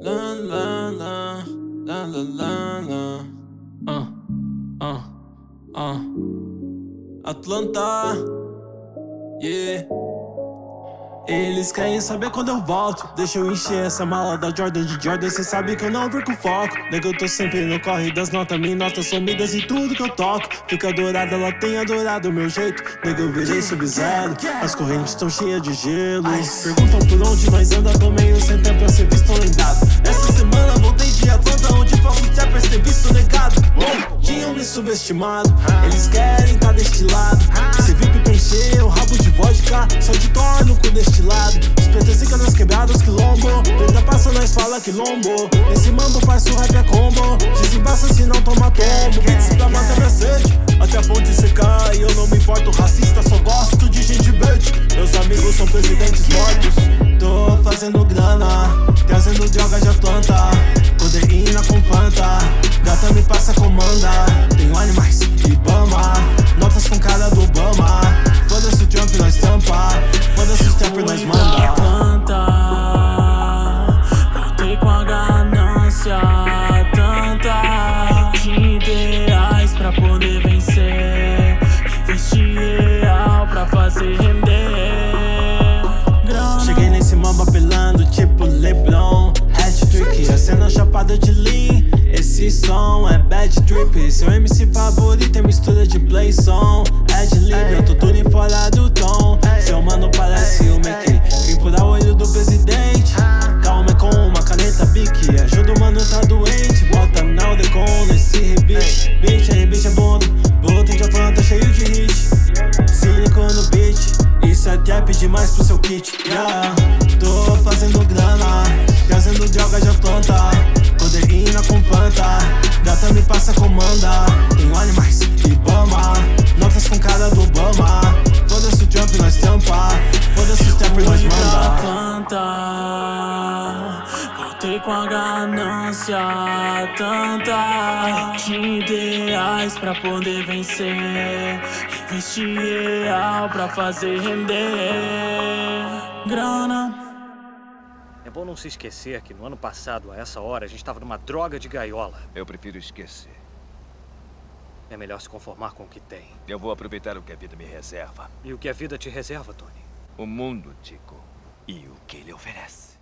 La la la, la la la la. Uh, uh, uh. Atlanta, yeah. Eles querem saber quando eu volto. Deixa eu encher essa mala da Jordan de Jordan. Cê sabe que eu não perco foco. Nega, eu tô sempre no corre das notas. Minhas notas sumidas e tudo que eu toco. Fica dourada, ela tem adorado o meu jeito. Nega, eu virei sub-zero. As correntes estão cheias de gelo. Perguntam por onde nós anda. Tô meio sem tempo subestimado. Eles querem tá deste lado. Cê VIP preencher o rabo de vodka. Só de torno com deste lado. Os fica nas quebradas, quilombo. Preta passa, nós fala quilombo. Esse mambo faz o rap é combo. Desembaça se não toma tombo. Beats pra matar minha sede. Até a fonte secar e eu não me importo. Racista, só gosto de gente verde. Meus amigos são presidentes mortos. Tô fazendo grana, trazendo droga de Atlanta. Codeína com Fanta. Gata me passa comanda. Tenho animais, Ibama. Notas com cara do Obama. Foda-se o Trump, nós tampa. Foda-se o Stepper, nós manda. Planta, voltei com a ganância tanta de ideais pra poder vencer. Investi real pra fazer render. Grana. Cheguei nesse mamba pelando, tipo Leblon. Cena chapada de lean. Esse som é bad trip. Seu MC favorito é mistura de play som. Ad lib, eu tô tudo em fora do tom. Seu mano parece o Mickey. Vem furar voltei com a ganância tanta de ideais pra poder vencer. Investi real pra fazer render grana. É bom não se esquecer que no ano passado, a essa hora, a gente estava numa droga de gaiola. Eu prefiro esquecer. É melhor se conformar com o que tem. Eu vou aproveitar o que a vida me reserva. E o que a vida te reserva, Tony? O mundo, Tico. E o que ele oferece.